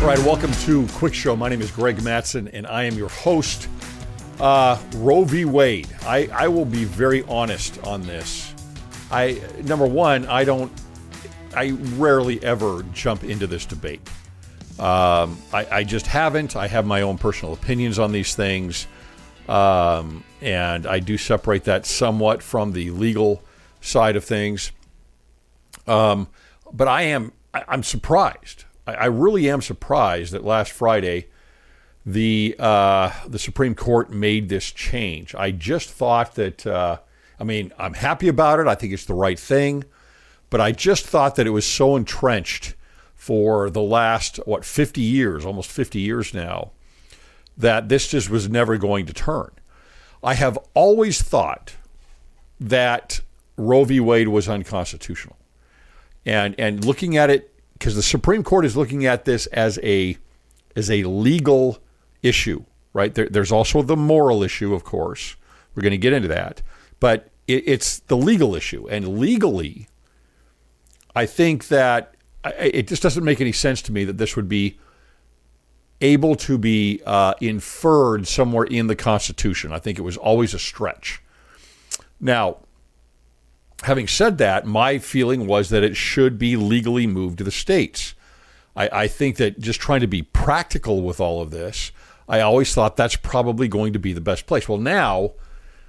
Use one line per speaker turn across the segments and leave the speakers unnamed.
All right, welcome to Cwic Show. My name is Greg Matson, and I am your host. Uh, Roe v. Wade. I, I will be very honest on this. I number one, I don't, I rarely ever jump into this debate. Um, I, I just haven't. I have my own personal opinions on these things, um, and I do separate that somewhat from the legal side of things. Um, but I am, I, I'm surprised I, I really am surprised that last Friday the uh, the Supreme Court made this change. I just thought that. Uh, I mean, I'm happy about it. I think it's the right thing, but I just thought that it was so entrenched for the last what 50 years, almost 50 years now, that this just was never going to turn. I have always thought that Roe v. Wade was unconstitutional, and and looking at it because the Supreme Court is looking at this as a as a legal issue, right? There, there's also the moral issue, of course. We're going to get into that, but it, it's the legal issue, and legally, I think that it just doesn't make any sense to me that this would be able to be uh, inferred somewhere in the Constitution. I think it was always a stretch. Now, having said that, my feeling was that it should be legally moved to the states. I, I, think that just trying to be practical with all of this, I always thought that's probably going to be the best place. Well, now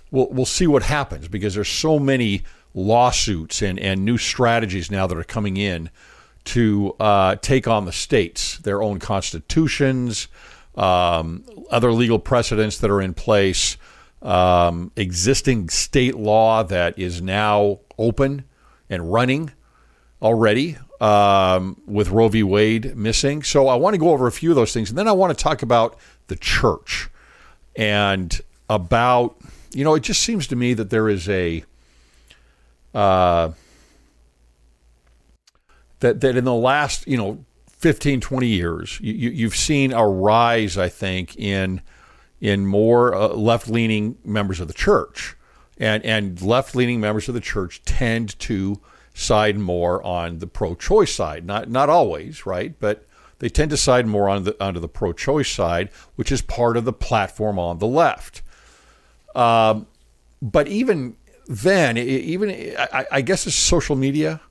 we'll, we'll see what happens because there's so many lawsuits and, and new strategies now that are coming in to uh, take on the states, their own constitutions, um, other legal precedents that are in place um, existing state law that is now open and running already um, with Roe v. Wade missing. So I want to go over a few of those things. And then I want to talk about the church and about, you know, it just seems to me that there is a, uh, that, that in the last, you know, 15, 20 years, you, you've seen a rise, I think, in in more uh, left leaning members of the church. And, and left leaning members of the church tend to side more on the pro choice side. Not, not always, right? But they tend to side more on the, onto the pro choice side, which is part of the platform on the left. Um, but even then, even I, I guess it's social media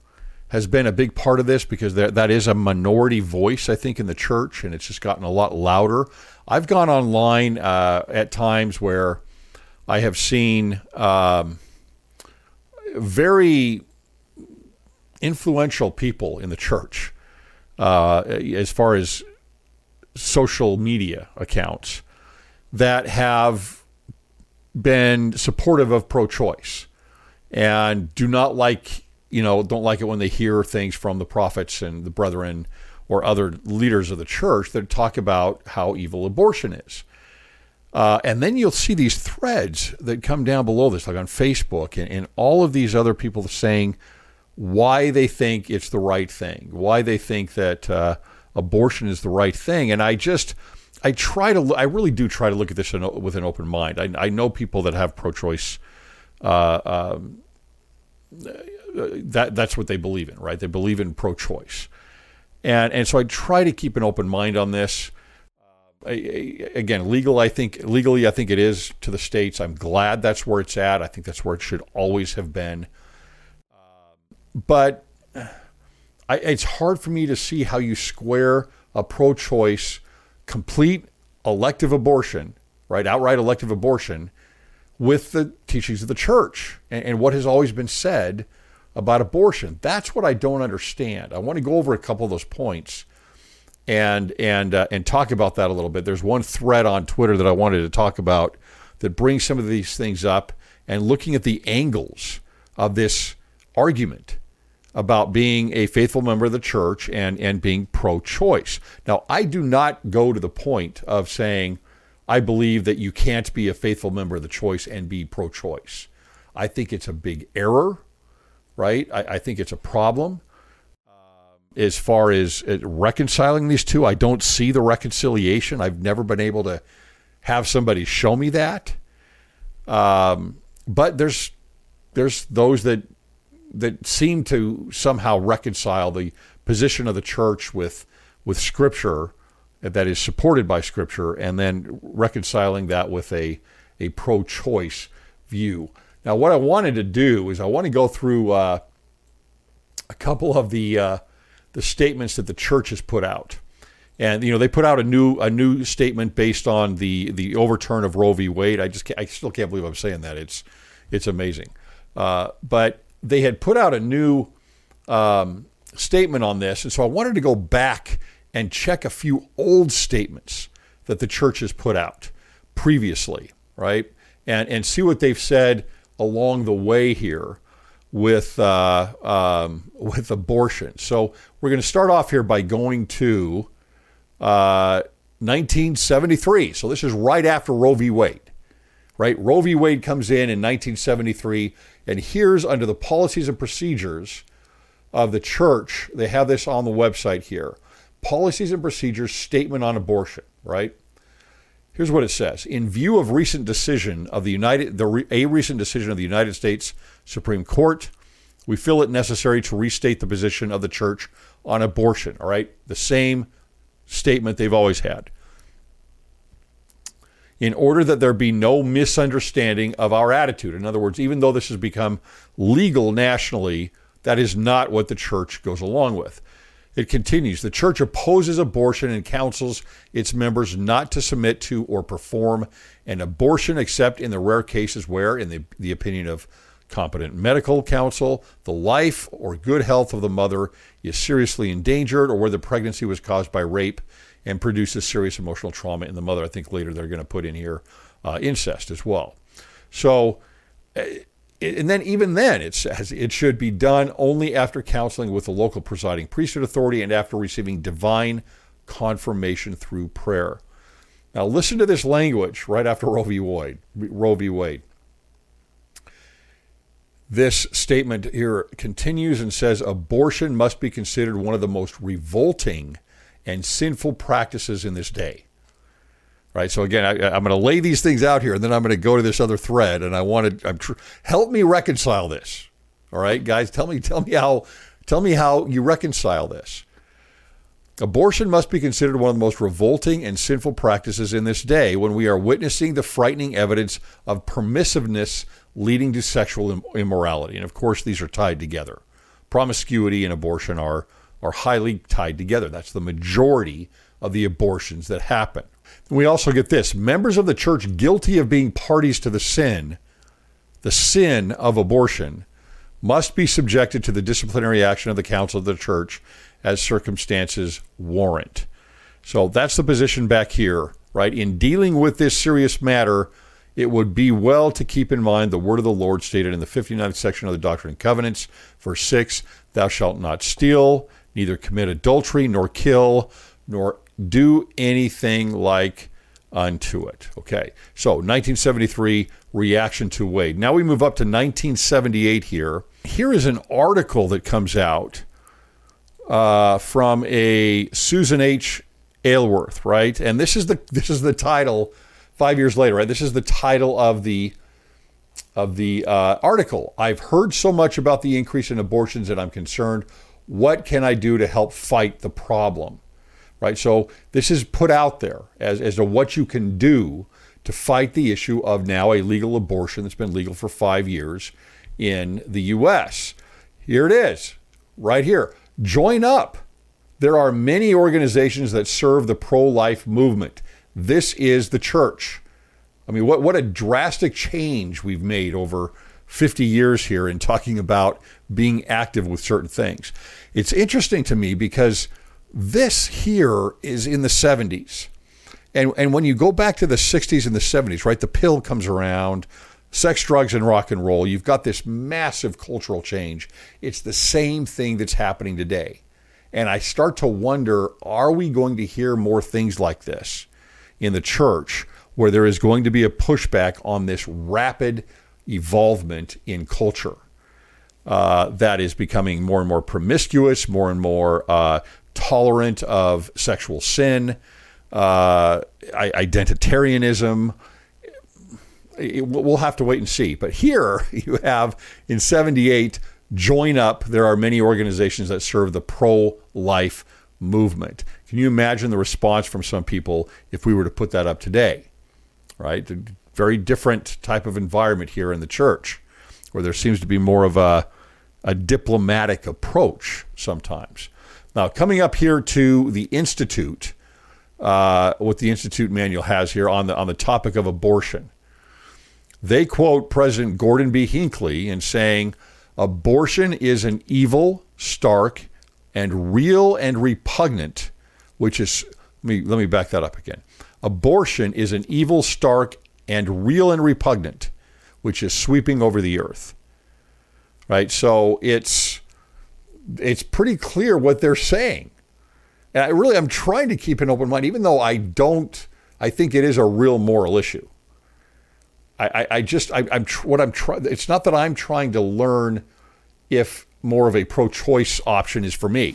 has been a big part of this because that, that is a minority voice, I think, in the church, and it's just gotten a lot louder. I've gone online uh, at times where I have seen um, very influential people in the church uh, as far as social media accounts that have been supportive of pro choice and do not like, you know, don't like it when they hear things from the prophets and the brethren or other leaders of the church that talk about how evil abortion is. Uh, and then you'll see these threads that come down below this, like on Facebook, and, and all of these other people saying why they think it's the right thing, why they think that uh, abortion is the right thing. And I just, I try to, I really do try to look at this with an open mind. I, I know people that have pro-choice. Uh, um, that that's what they believe in, right? They believe in pro-choice. And and so I try to keep an open mind on this. Uh, I, I, again, legal. I think legally, I think it is to the states. I'm glad that's where it's at. I think that's where it should always have been. Uh, but I, it's hard for me to see how you square a pro-choice, complete elective abortion, right, outright elective abortion, with the teachings of the church and, and what has always been said about abortion. That's what I don't understand. I want to go over a couple of those points and and uh, and talk about that a little bit. There's one thread on Twitter that I wanted to talk about that brings some of these things up and looking at the angles of this argument about being a faithful member of the church and and being pro-choice. Now, I do not go to the point of saying I believe that you can't be a faithful member of the choice and be pro-choice. I think it's a big error right? I, I think it's a problem. Um, as far as uh, reconciling these two, I don't see the reconciliation. I've never been able to have somebody show me that. Um, but there's there's those that that seem to somehow reconcile the position of the church with with Scripture uh, that is supported by Scripture, and then reconciling that with a a pro-choice view. Now, what I wanted to do is I want to go through uh, a couple of the uh, the statements that the church has put out, and you know they put out a new a new statement based on the the overturn of Roe v. Wade. I just I still can't believe I'm saying that. It's it's amazing, uh, but they had put out a new um, statement on this, and so I wanted to go back and check a few old statements that the church has put out previously, right? And and see what they've said along the way here with uh, um, with abortion. So we're going to start off here by going to uh, 1973. So this is right after Roe v. Wade, right? Roe v. Wade comes in in 1973, and here's under the policies and procedures of the church. They have this on the website here policies and procedures statement on abortion, right? Here's what it says. In view of recent decision of the United the a recent decision of the United States Supreme Court, we feel it necessary to restate the position of the church on abortion, all right? The same statement they've always had. In order that there be no misunderstanding of our attitude. In other words, even though this has become legal nationally, that is not what the church goes along with. It continues The church opposes abortion and counsels its members not to submit to or perform an abortion except in the rare cases where, in the, the opinion of competent medical counsel, the life or good health of the mother is seriously endangered or where the pregnancy was caused by rape and produces serious emotional trauma in the mother. I think later they're going to put in here uh, incest as well. So, eh, and then even then it says it should be done only after counseling with the local presiding priesthood authority and after receiving divine confirmation through prayer. Now listen to this language right after Roe v. Wade. Roe v. Wade. This statement here continues and says abortion must be considered one of the most revolting and sinful practices in this day right? So again, I, am going to lay these things out here, and then I'm going to go to this other thread, and I want to tr- help me reconcile this. All right, guys, tell me, tell me how, tell me how you reconcile this. Abortion must be considered one of the most revolting and sinful practices in this day when we are witnessing the frightening evidence of permissiveness leading to sexual immorality. And of course, these are tied together. Promiscuity and abortion are, are highly tied together. That's the majority of the abortions that happen. We also get this members of the church guilty of being parties to the sin, the sin of abortion, must be subjected to the disciplinary action of the council of the church as circumstances warrant. So that's the position back here, right? In dealing with this serious matter, it would be well to keep in mind the word of the Lord stated in the 59th section of the Doctrine and Covenants, verse 6 Thou shalt not steal, neither commit adultery, nor kill, nor do anything like unto it. Okay, so 1973 reaction to Wade. Now we move up to 1978 here. Here is an article that comes out uh, from a Susan H. Aylworth, right? And this is the this is the title. Five years later, right? This is the title of the of the uh, article. I've heard so much about the increase in abortions that I'm concerned. What can I do to help fight the problem? Right? So this is put out there as, as to what you can do to fight the issue of now a legal abortion that's been legal for five years in the U.S. Here it is, right here. Join up. There are many organizations that serve the pro life movement. This is the church. I mean, what, what a drastic change we've made over 50 years here in talking about being active with certain things. It's interesting to me because this here is in the 70s. And, and when you go back to the 60s and the 70s, right, the pill comes around, sex, drugs, and rock and roll, you've got this massive cultural change. It's the same thing that's happening today. And I start to wonder are we going to hear more things like this in the church where there is going to be a pushback on this rapid evolvement in culture? Uh, that is becoming more and more promiscuous, more and more uh, tolerant of sexual sin, uh, identitarianism. we'll have to wait and see. But here you have in 78, join up. There are many organizations that serve the pro life movement. Can you imagine the response from some people if we were to put that up today? Right? A very different type of environment here in the church where there seems to be more of a, a diplomatic approach sometimes. Now, coming up here to the Institute, uh, what the Institute manual has here on the, on the topic of abortion. They quote President Gordon B. Hinckley in saying, Abortion is an evil, stark, and real and repugnant, which is, let me, let me back that up again. Abortion is an evil, stark, and real and repugnant, which is sweeping over the earth. Right? So it's it's pretty clear what they're saying. And I really I'm trying to keep an open mind, even though I don't I think it is a real moral issue. I, I, I just I, am what I'm trying. It's not that I'm trying to learn if more of a pro-choice option is for me,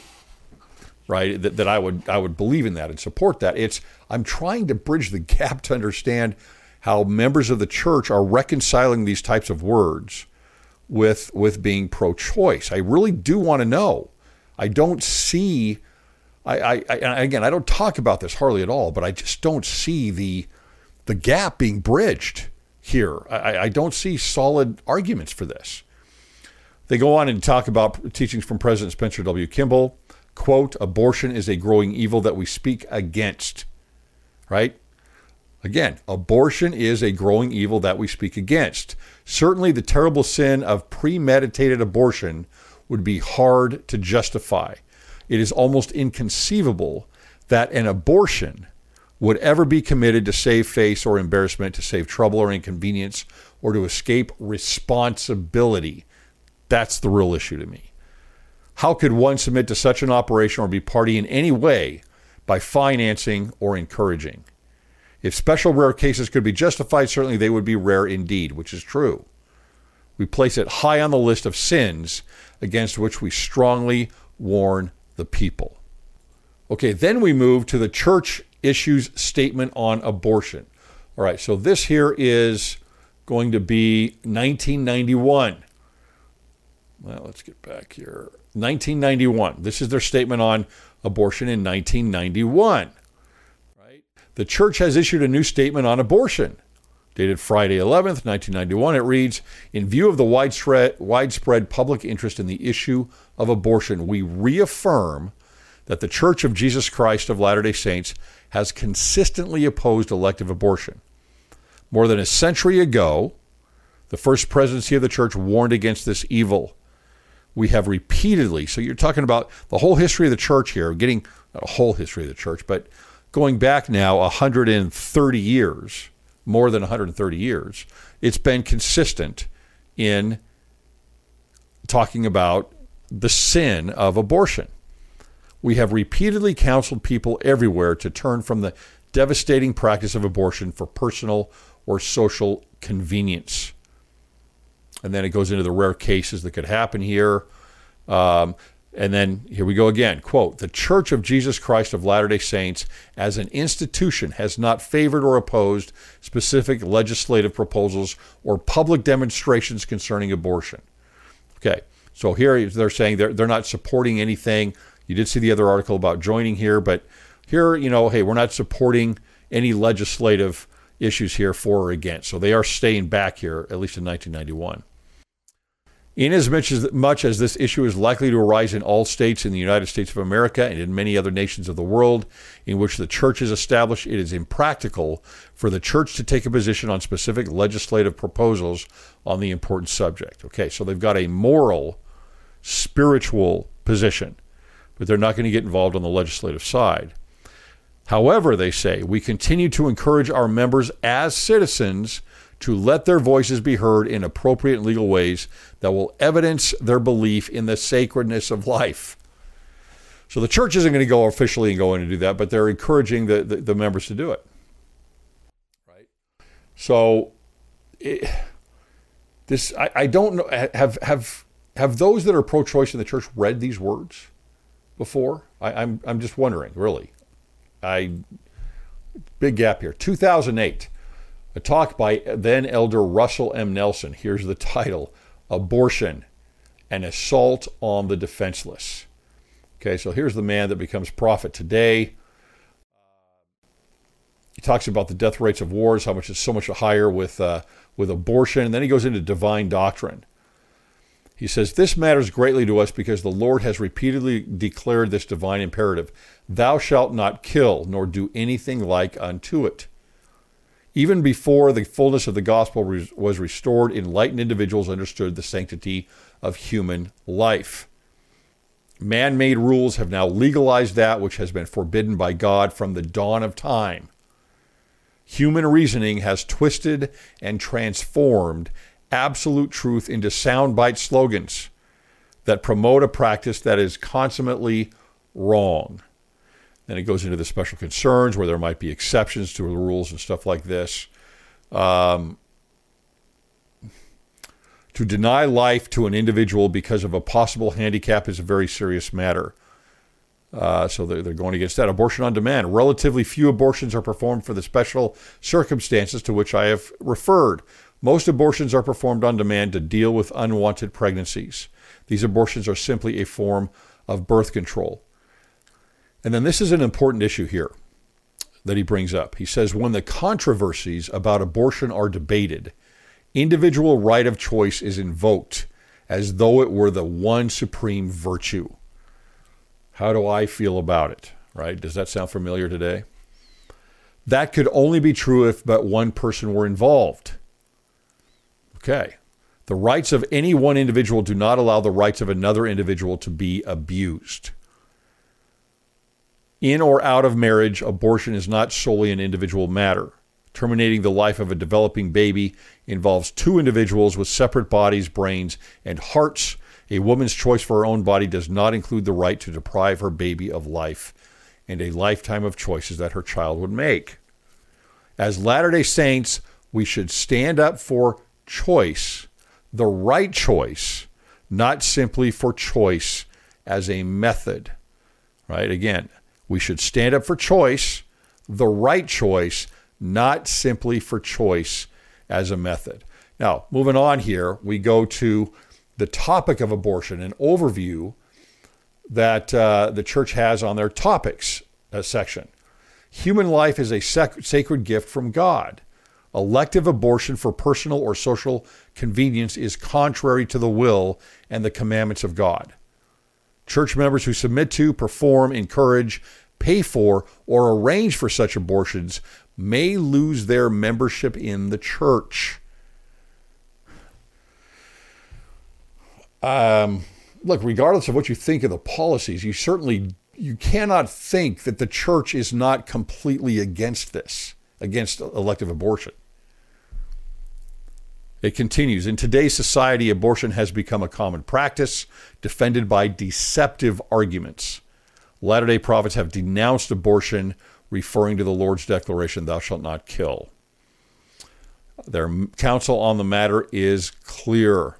right? That, that I would I would believe in that and support that. It's I'm trying to bridge the gap to understand how members of the church are reconciling these types of words with with being pro-choice. I really do want to know. I don't see. I, I, I again I don't talk about this hardly at all, but I just don't see the the gap being bridged here. I, I don't see solid arguments for this. They go on and talk about teachings from President Spencer W. Kimball. Quote, abortion is a growing evil that we speak against. Right? Again, abortion is a growing evil that we speak against. Certainly, the terrible sin of premeditated abortion would be hard to justify. It is almost inconceivable that an abortion would ever be committed to save face or embarrassment, to save trouble or inconvenience, or to escape responsibility. That's the real issue to me. How could one submit to such an operation or be party in any way by financing or encouraging? If special rare cases could be justified, certainly they would be rare indeed, which is true. We place it high on the list of sins against which we strongly warn the people. Okay, then we move to the church issues statement on abortion. All right, so this here is going to be 1991. Well, let's get back here. 1991. This is their statement on abortion in 1991. The church has issued a new statement on abortion. Dated Friday 11th, 1991, it reads In view of the widespread, widespread public interest in the issue of abortion, we reaffirm that the Church of Jesus Christ of Latter day Saints has consistently opposed elective abortion. More than a century ago, the first presidency of the church warned against this evil. We have repeatedly, so you're talking about the whole history of the church here, getting a whole history of the church, but going back now 130 years, more than 130 years, it's been consistent in talking about the sin of abortion. We have repeatedly counseled people everywhere to turn from the devastating practice of abortion for personal or social convenience. And then it goes into the rare cases that could happen here. Um, and then here we go again quote, the Church of Jesus Christ of Latter day Saints as an institution has not favored or opposed specific legislative proposals or public demonstrations concerning abortion. Okay, so here they're saying they're, they're not supporting anything. You did see the other article about joining here, but here, you know, hey, we're not supporting any legislative issues here for or against. So they are staying back here, at least in 1991. Inasmuch as much as this issue is likely to arise in all states in the United States of America and in many other nations of the world in which the church is established, it is impractical for the church to take a position on specific legislative proposals on the important subject. Okay, so they've got a moral, spiritual position, but they're not going to get involved on the legislative side. However, they say, we continue to encourage our members as citizens to let their voices be heard in appropriate legal ways that will evidence their belief in the sacredness of life. So the church isn't going to go officially and go in and do that, but they're encouraging the, the, the members to do it. Right. So it, this I, I don't know have have have those that are pro-choice in the church read these words before? I, I'm I'm just wondering, really. I big gap here. 2008, a talk by then Elder Russell M. Nelson. Here's the title Abortion An Assault on the Defenseless. Okay, so here's the man that becomes prophet today. He talks about the death rates of wars, how much it's so much higher with, uh, with abortion, and then he goes into divine doctrine. He says, This matters greatly to us because the Lord has repeatedly declared this divine imperative Thou shalt not kill, nor do anything like unto it. Even before the fullness of the gospel was restored, enlightened individuals understood the sanctity of human life. Man made rules have now legalized that which has been forbidden by God from the dawn of time. Human reasoning has twisted and transformed absolute truth into soundbite slogans that promote a practice that is consummately wrong. Then it goes into the special concerns where there might be exceptions to the rules and stuff like this. Um, to deny life to an individual because of a possible handicap is a very serious matter. Uh, so they're, they're going against that. Abortion on demand. Relatively few abortions are performed for the special circumstances to which I have referred. Most abortions are performed on demand to deal with unwanted pregnancies. These abortions are simply a form of birth control. And then this is an important issue here that he brings up. He says when the controversies about abortion are debated, individual right of choice is invoked as though it were the one supreme virtue. How do I feel about it? Right? Does that sound familiar today? That could only be true if but one person were involved. Okay. The rights of any one individual do not allow the rights of another individual to be abused in or out of marriage, abortion is not solely an individual matter. Terminating the life of a developing baby involves two individuals with separate bodies, brains, and hearts. A woman's choice for her own body does not include the right to deprive her baby of life and a lifetime of choices that her child would make. As Latter day Saints, we should stand up for choice, the right choice, not simply for choice as a method. Right? Again, we should stand up for choice, the right choice, not simply for choice as a method. Now, moving on here, we go to the topic of abortion, an overview that uh, the church has on their topics uh, section. Human life is a sec- sacred gift from God. Elective abortion for personal or social convenience is contrary to the will and the commandments of God. Church members who submit to, perform, encourage, pay for, or arrange for such abortions may lose their membership in the church. Um, look, regardless of what you think of the policies, you certainly you cannot think that the church is not completely against this, against elective abortion. It continues In today's society, abortion has become a common practice, defended by deceptive arguments. Latter day prophets have denounced abortion, referring to the Lord's declaration, Thou shalt not kill. Their counsel on the matter is clear.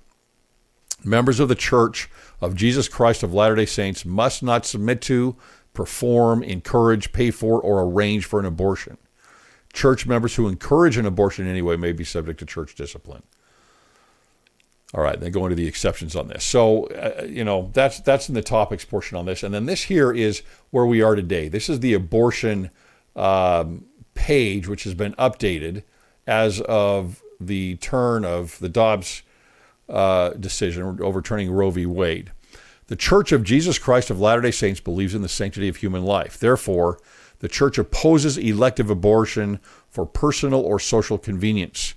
Members of the Church of Jesus Christ of Latter day Saints must not submit to, perform, encourage, pay for, or arrange for an abortion. Church members who encourage an abortion in any way may be subject to church discipline. All right, then go into the exceptions on this. So, uh, you know, that's that's in the topics portion on this, and then this here is where we are today. This is the abortion um, page, which has been updated as of the turn of the Dobbs uh, decision overturning Roe v. Wade. The Church of Jesus Christ of Latter day Saints believes in the sanctity of human life. Therefore, the Church opposes elective abortion for personal or social convenience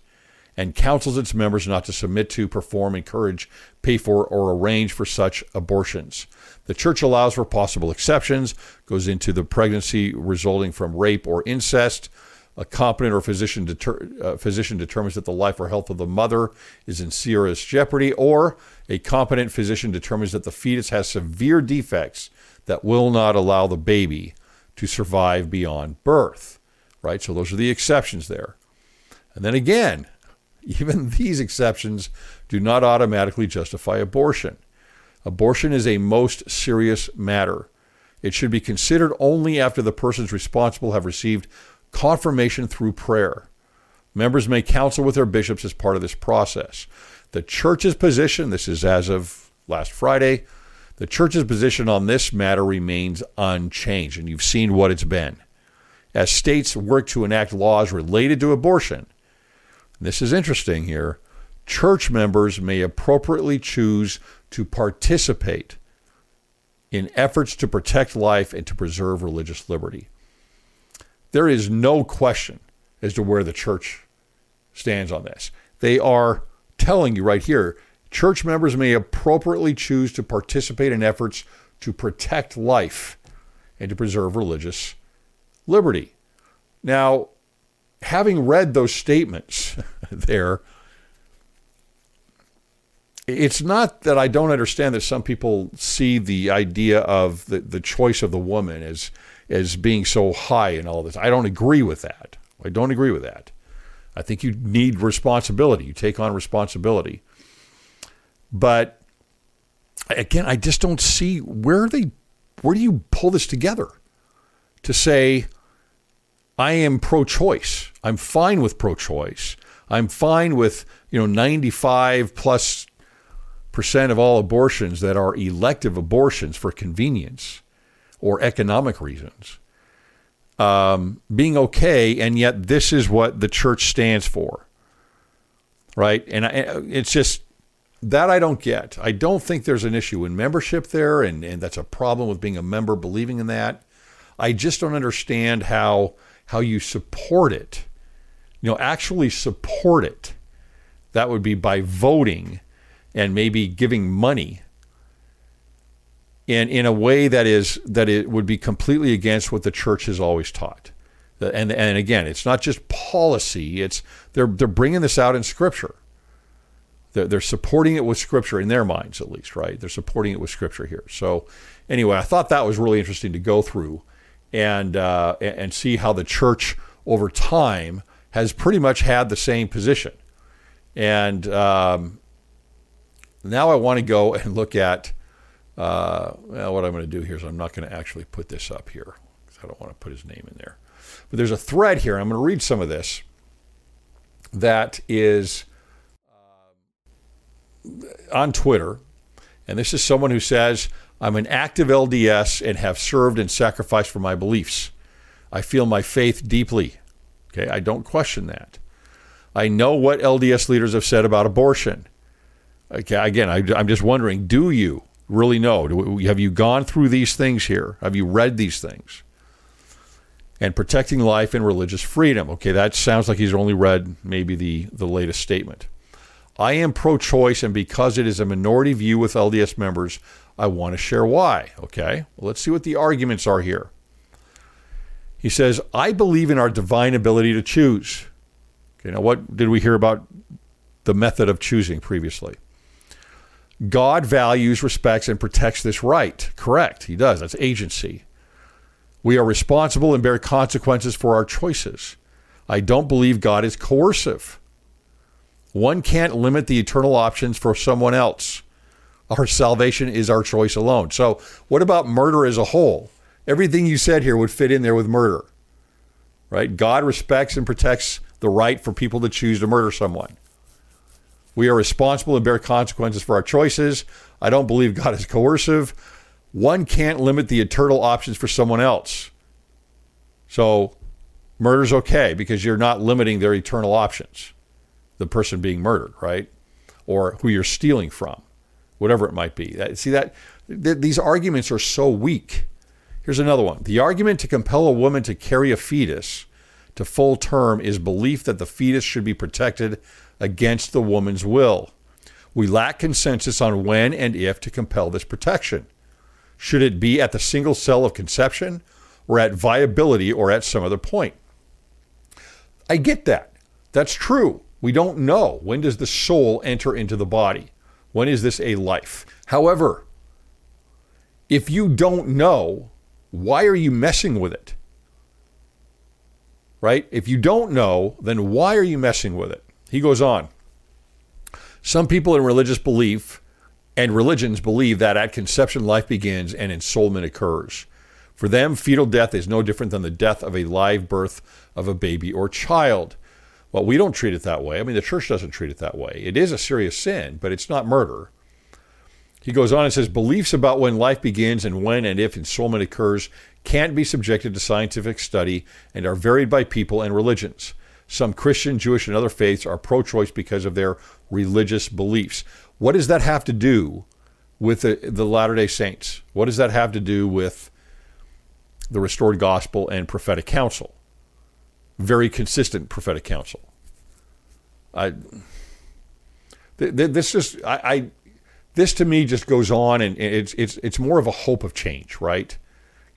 and counsels its members not to submit to, perform, encourage, pay for, or arrange for such abortions. The church allows for possible exceptions, goes into the pregnancy resulting from rape or incest. A competent or physician, deter, uh, physician determines that the life or health of the mother is in serious jeopardy, or a competent physician determines that the fetus has severe defects that will not allow the baby to survive beyond birth. Right? So those are the exceptions there. And then again, even these exceptions do not automatically justify abortion. Abortion is a most serious matter. It should be considered only after the persons responsible have received confirmation through prayer. Members may counsel with their bishops as part of this process. The church's position, this is as of last Friday, the church's position on this matter remains unchanged, and you've seen what it's been. As states work to enact laws related to abortion, this is interesting here, church members may appropriately choose to participate in efforts to protect life and to preserve religious liberty. There is no question as to where the church stands on this. They are telling you right here church members may appropriately choose to participate in efforts to protect life and to preserve religious liberty. Now, having read those statements there, it's not that I don't understand that some people see the idea of the, the choice of the woman as as being so high in all this. I don't agree with that. I don't agree with that. I think you need responsibility. You take on responsibility. But again, I just don't see where they where do you pull this together to say I am pro-choice. I'm fine with pro-choice. I'm fine with, you know, 95 plus percent of all abortions that are elective abortions for convenience or economic reasons um, being okay, and yet this is what the church stands for, right? And I, it's just that I don't get. I don't think there's an issue in membership there, and, and that's a problem with being a member believing in that. I just don't understand how how you support it. You know, actually support it. That would be by voting and maybe giving money in in a way that is that it would be completely against what the church has always taught. And and again, it's not just policy; it's they're they're bringing this out in Scripture. They're, supporting it with Scripture in their minds, at least, right? They're supporting it with Scripture here. So, anyway, I thought that was really interesting to go through and uh, and see how the church over time has pretty much had the same position. And um, now I want to go and look at uh, well, what I'm going to do here is I'm not going to actually put this up here because I don't want to put his name in there. But there's a thread here. I'm going to read some of this that is on Twitter. And this is someone who says, I'm an active LDS and have served and sacrificed for my beliefs. I feel my faith deeply. Okay, I don't question that. I know what LDS leaders have said about abortion. Okay, again, I, am just wondering, do you? really know? Do, have you gone through these things here? Have you read these things? And protecting life and religious freedom. Okay, that sounds like he's only read maybe the, the latest statement. I am pro choice, and because it is a minority view with LDS members, I want to share why. Okay, well, let's see what the arguments are here. He says, I believe in our divine ability to choose. Okay, now what did we hear about the method of choosing previously? God values, respects, and protects this right. Correct. He does. That's agency. We are responsible and bear consequences for our choices. I don't believe God is coercive. One can't limit the eternal options for someone else. Our salvation is our choice alone. So, what about murder as a whole? Everything you said here would fit in there with murder, right? God respects and protects the right for people to choose to murder someone. We are responsible and bear consequences for our choices. I don't believe God is coercive. One can't limit the eternal options for someone else. So murder's okay because you're not limiting their eternal options, the person being murdered, right? Or who you're stealing from, whatever it might be. See that th- these arguments are so weak. Here's another one. The argument to compel a woman to carry a fetus to full term is belief that the fetus should be protected against the woman's will. We lack consensus on when and if to compel this protection. Should it be at the single cell of conception, or at viability, or at some other point? I get that. That's true. We don't know. When does the soul enter into the body? When is this a life? However, if you don't know, why are you messing with it? Right? If you don't know, then why are you messing with it? He goes on. Some people in religious belief and religions believe that at conception life begins and ensoulment occurs. For them, fetal death is no different than the death of a live birth of a baby or child. Well, we don't treat it that way. I mean, the church doesn't treat it that way. It is a serious sin, but it's not murder. He goes on and says beliefs about when life begins and when and if ensoulment occurs can't be subjected to scientific study and are varied by people and religions. Some Christian, Jewish, and other faiths are pro choice because of their religious beliefs. What does that have to do with the, the Latter day Saints? What does that have to do with the restored gospel and prophetic counsel? Very consistent prophetic counsel. I, this just, I, I this to me just goes on and it's it's it's more of a hope of change, right?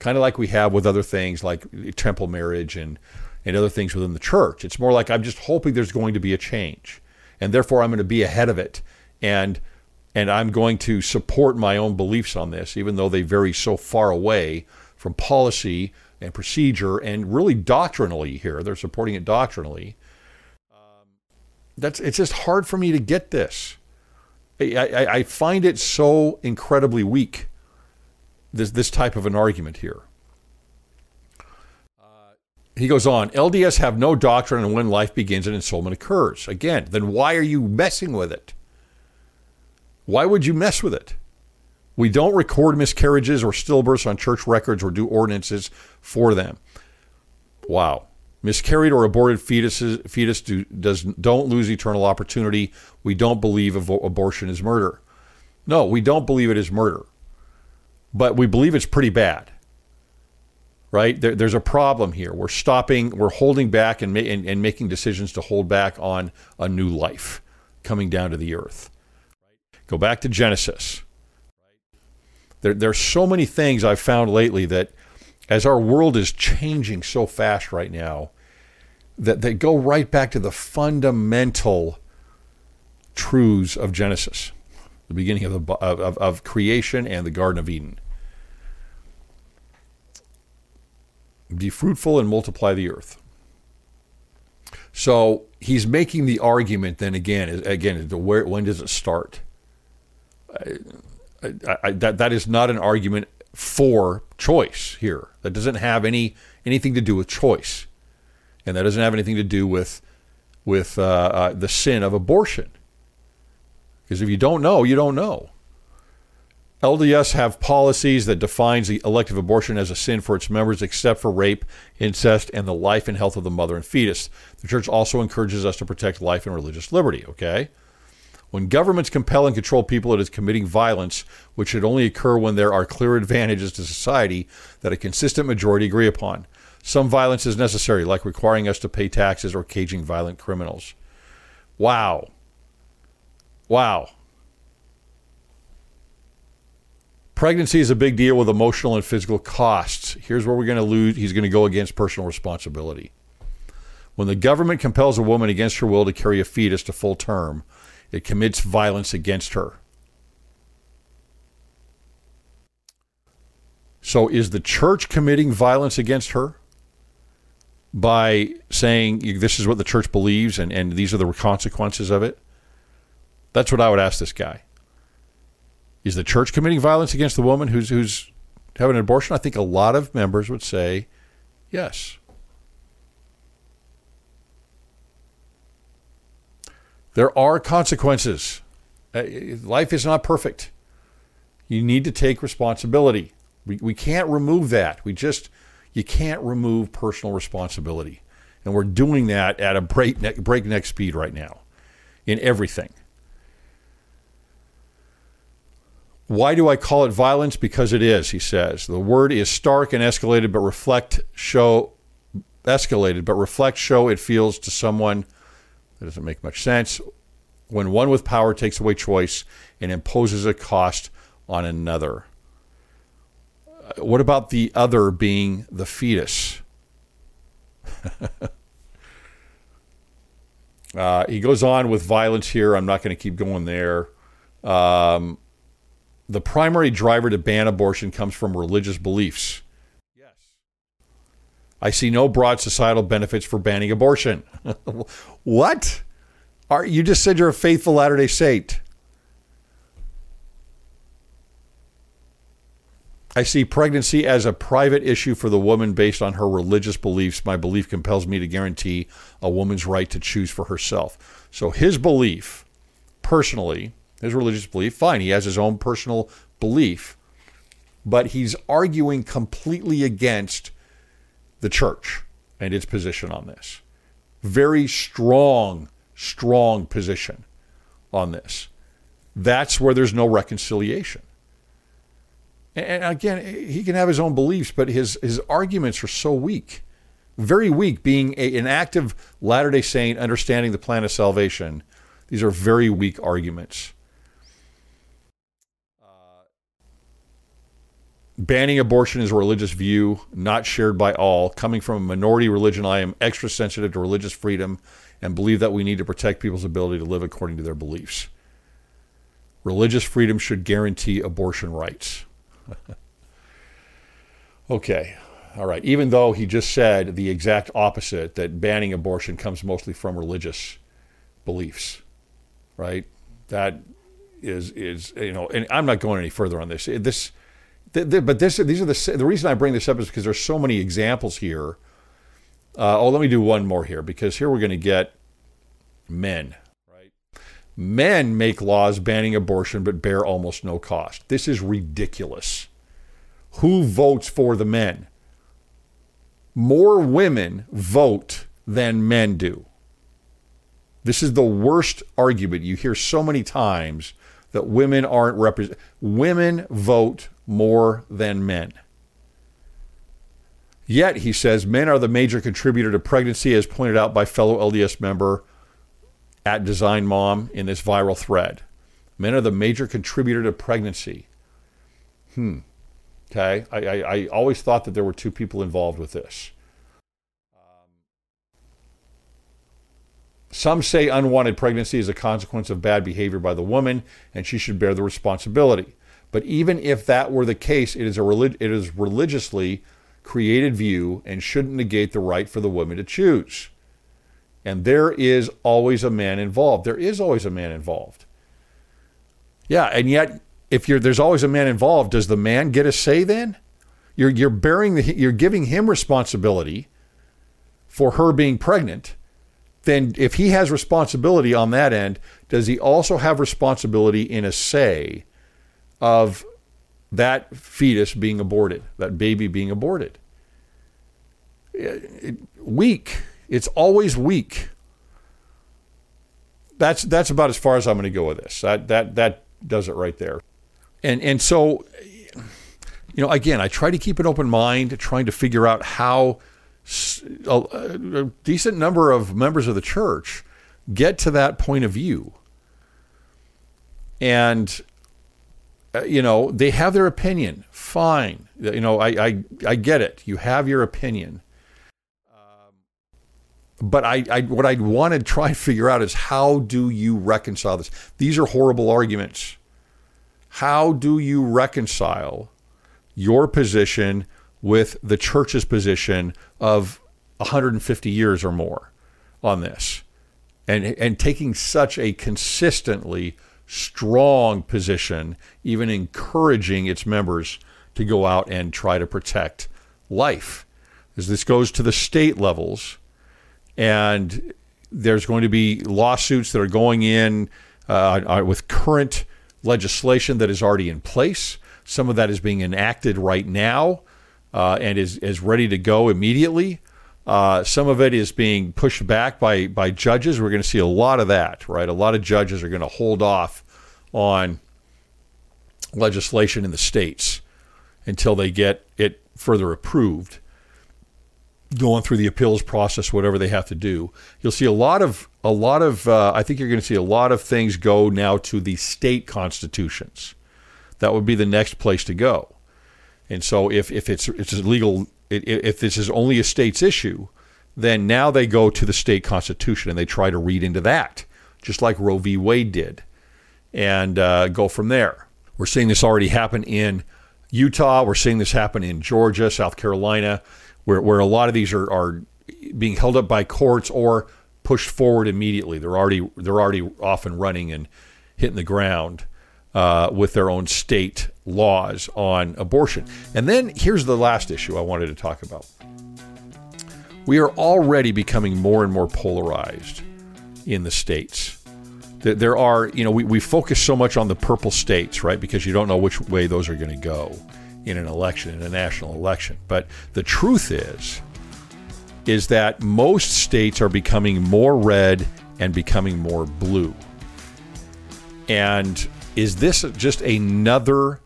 Kind of like we have with other things like temple marriage and and other things within the church. It's more like I'm just hoping there's going to be a change, and therefore I'm going to be ahead of it, and and I'm going to support my own beliefs on this, even though they vary so far away from policy and procedure and really doctrinally here. They're supporting it doctrinally. Um, that's it's just hard for me to get this. I, I, find it so incredibly weak. This this type of an argument here. Uh, he goes on. LDS have no doctrine on when life begins and ensoulment occurs. Again, then why are you messing with it? Why would you mess with it? We don't record miscarriages or stillbirths on church records or do ordinances for them. Wow. Miscarried or aborted fetuses, fetus do, does, don't lose eternal opportunity. We don't believe abortion is murder. No, we don't believe it is murder. But we believe it's pretty bad. Right? There, there's a problem here. We're stopping, we're holding back and, ma- and, and making decisions to hold back on a new life coming down to the earth. Go back to Genesis. There, there's so many things I've found lately that as our world is changing so fast right now, that they go right back to the fundamental truths of Genesis, the beginning of, the, of, of creation and the Garden of Eden. Be fruitful and multiply the earth. So he's making the argument then again, again, when does it start? Uh, I, I, that, that is not an argument for choice here. That doesn't have any anything to do with choice, and that doesn't have anything to do with with uh, uh, the sin of abortion. Because if you don't know, you don't know. LDS have policies that defines the elective abortion as a sin for its members, except for rape, incest, and the life and health of the mother and fetus. The church also encourages us to protect life and religious liberty. Okay. When governments compel and control people, it is committing violence, which should only occur when there are clear advantages to society that a consistent majority agree upon. Some violence is necessary, like requiring us to pay taxes or caging violent criminals. Wow. Wow. Pregnancy is a big deal with emotional and physical costs. Here's where we're going to lose. He's going to go against personal responsibility. When the government compels a woman against her will to carry a fetus to full term, it commits violence against her. So is the church committing violence against her by saying this is what the church believes and, and these are the consequences of it? That's what I would ask this guy. Is the church committing violence against the woman who's who's having an abortion? I think a lot of members would say yes. There are consequences. Uh, life is not perfect. You need to take responsibility. We, we can't remove that. We just, you can't remove personal responsibility. And we're doing that at a breakneck, breakneck speed right now in everything. Why do I call it violence? Because it is, he says. The word is stark and escalated, but reflect, show, escalated, but reflect, show it feels to someone that doesn't make much sense. When one with power takes away choice and imposes a cost on another. Uh, what about the other being the fetus? uh, he goes on with violence here. I'm not going to keep going there. Um, the primary driver to ban abortion comes from religious beliefs. I see no broad societal benefits for banning abortion. what? Are, you just said you're a faithful Latter day Saint. I see pregnancy as a private issue for the woman based on her religious beliefs. My belief compels me to guarantee a woman's right to choose for herself. So his belief, personally, his religious belief, fine, he has his own personal belief, but he's arguing completely against the church and its position on this. Very strong, strong position on this. That's where there's no reconciliation. And again, he can have his own beliefs, but his, his arguments are so weak, very weak. Being a, an active Latter day Saint, understanding the plan of salvation, these are very weak arguments. Banning abortion is a religious view not shared by all. Coming from a minority religion, I am extra sensitive to religious freedom and believe that we need to protect people's ability to live according to their beliefs. Religious freedom should guarantee abortion rights. okay. All right. Even though he just said the exact opposite, that banning abortion comes mostly from religious beliefs, right? That is is you know, and I'm not going any further on this. This, the, the, but this these are the the reason I bring this up is because there's so many examples here. Uh, oh, let me do one more here because here we're going to get men Right? Men make laws banning abortion but bear almost no cost. This is ridiculous. Who votes for the men? More women vote than men do. This is the worst argument you hear so many times that women aren't represented. Women vote more than men. Yet, he says, men are the major contributor to pregnancy, as pointed out by fellow LDS member at Design Mom in this viral thread. Men are the major contributor to pregnancy. Hmm. Okay. I, I, I always thought that there were two people involved with this. Um, some say unwanted pregnancy is a consequence of bad behavior by the woman and she should bear the responsibility. But even if that were the case, it is a relig- it is religiously created view and shouldn't negate the right for the woman to choose. And there is always a man involved. There is always a man involved. Yeah, and yet if you're there's always a man involved, does the man get a say then? You're you're bearing the you're giving him responsibility for her being pregnant. Then if he has responsibility on that end, does he also have responsibility in a say of that fetus being aborted, that baby being aborted? Weak it's always weak. That's that's about as far as I'm going to go with this. That that that does it right there. And and so you know, again, I try to keep an open mind, trying to figure out how a, a decent number of members of the church get to that point of view. And Uh, you know, they have their opinion. Fine. Uh, you know, I, I I get it. You have your opinion um, but I, I what I want to try and figure out is how do you reconcile this? These are horrible arguments. How do you reconcile your position with the church's position of 150 years or more on this? And and taking such a consistently strong position, even encouraging its members to go out and try to protect life. As this goes to the state levels, and there's going to be lawsuits that are going in uh, uh, with current legislation that is already in place. Some of that is being enacted right now uh, and is, is ready to go immediately. Uh, some of it is being pushed back by, by judges. We're going to see a lot of that, right? A lot of judges are going to hold off on legislation in the states until they get it further approved going through the appeals process, whatever they have to do. You'll see a lot of a lot of. Uh, I think you're going to see a lot of things go now to the state constitutions. That would be the next place to go. And so, if if it's it's legal, if this is only a state's issue, then now they go to the state constitution and they try to read into that, just like Roe v. Wade did, and uh, go from there. We're seeing this already happen in Utah. We're seeing this happen in Georgia, South Carolina where, where a lot of these are, are being held up by courts or pushed forward immediately. They're already they're already off and running and hitting the ground. Uh, with their own state laws on abortion. And then here's the last issue I wanted to talk about. We are already becoming more and more polarized in the states. There are, you know, we, we focus so much on the purple states, right? Because you don't know which way those are going to go in an election, in a national election. But the truth is, is that most states are becoming more red and becoming more blue. And is this just another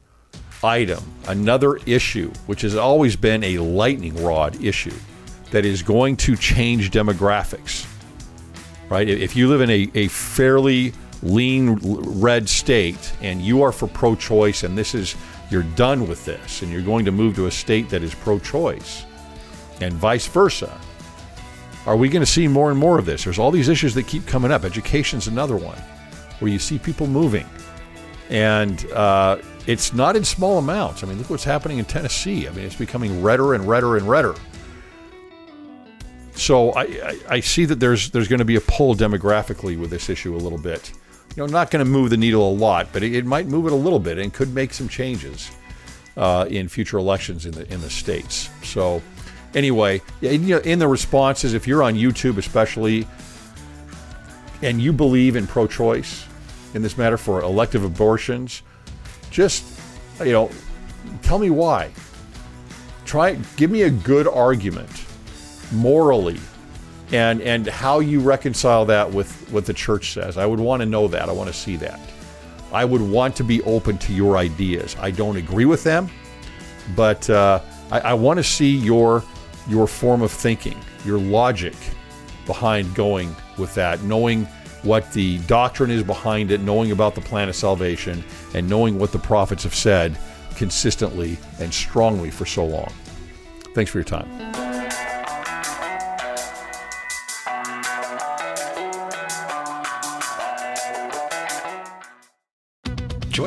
item, another issue, which has always been a lightning rod issue that is going to change demographics? Right? If you live in a, a fairly lean red state and you are for pro choice and this is, you're done with this and you're going to move to a state that is pro choice and vice versa, are we going to see more and more of this? There's all these issues that keep coming up. Education's another one where you see people moving and uh, it's not in small amounts. I mean, look what's happening in Tennessee. I mean, it's becoming redder and redder and redder. So I, I, I see that there's there's going to be a pull demographically with this issue a little bit. You know, not going to move the needle a lot, but it, it, might move it a little bit and could make some changes uh, in future elections in the in the states. So anyway, in, in the responses, if you're on YouTube especially, and you believe in pro-choice, in this matter for elective abortions, just, you know, tell me why. Try, give me a good argument morally and and how you reconcile that with what the church says. I would want to know that. I want to see that. I would want to be open to your ideas. I don't agree with them, but uh, I, I want to see your your form of thinking, your logic behind going with that, knowing what the doctrine is behind it, knowing about the plan of salvation, and knowing what the prophets have said consistently and strongly for so long. Thanks for your time.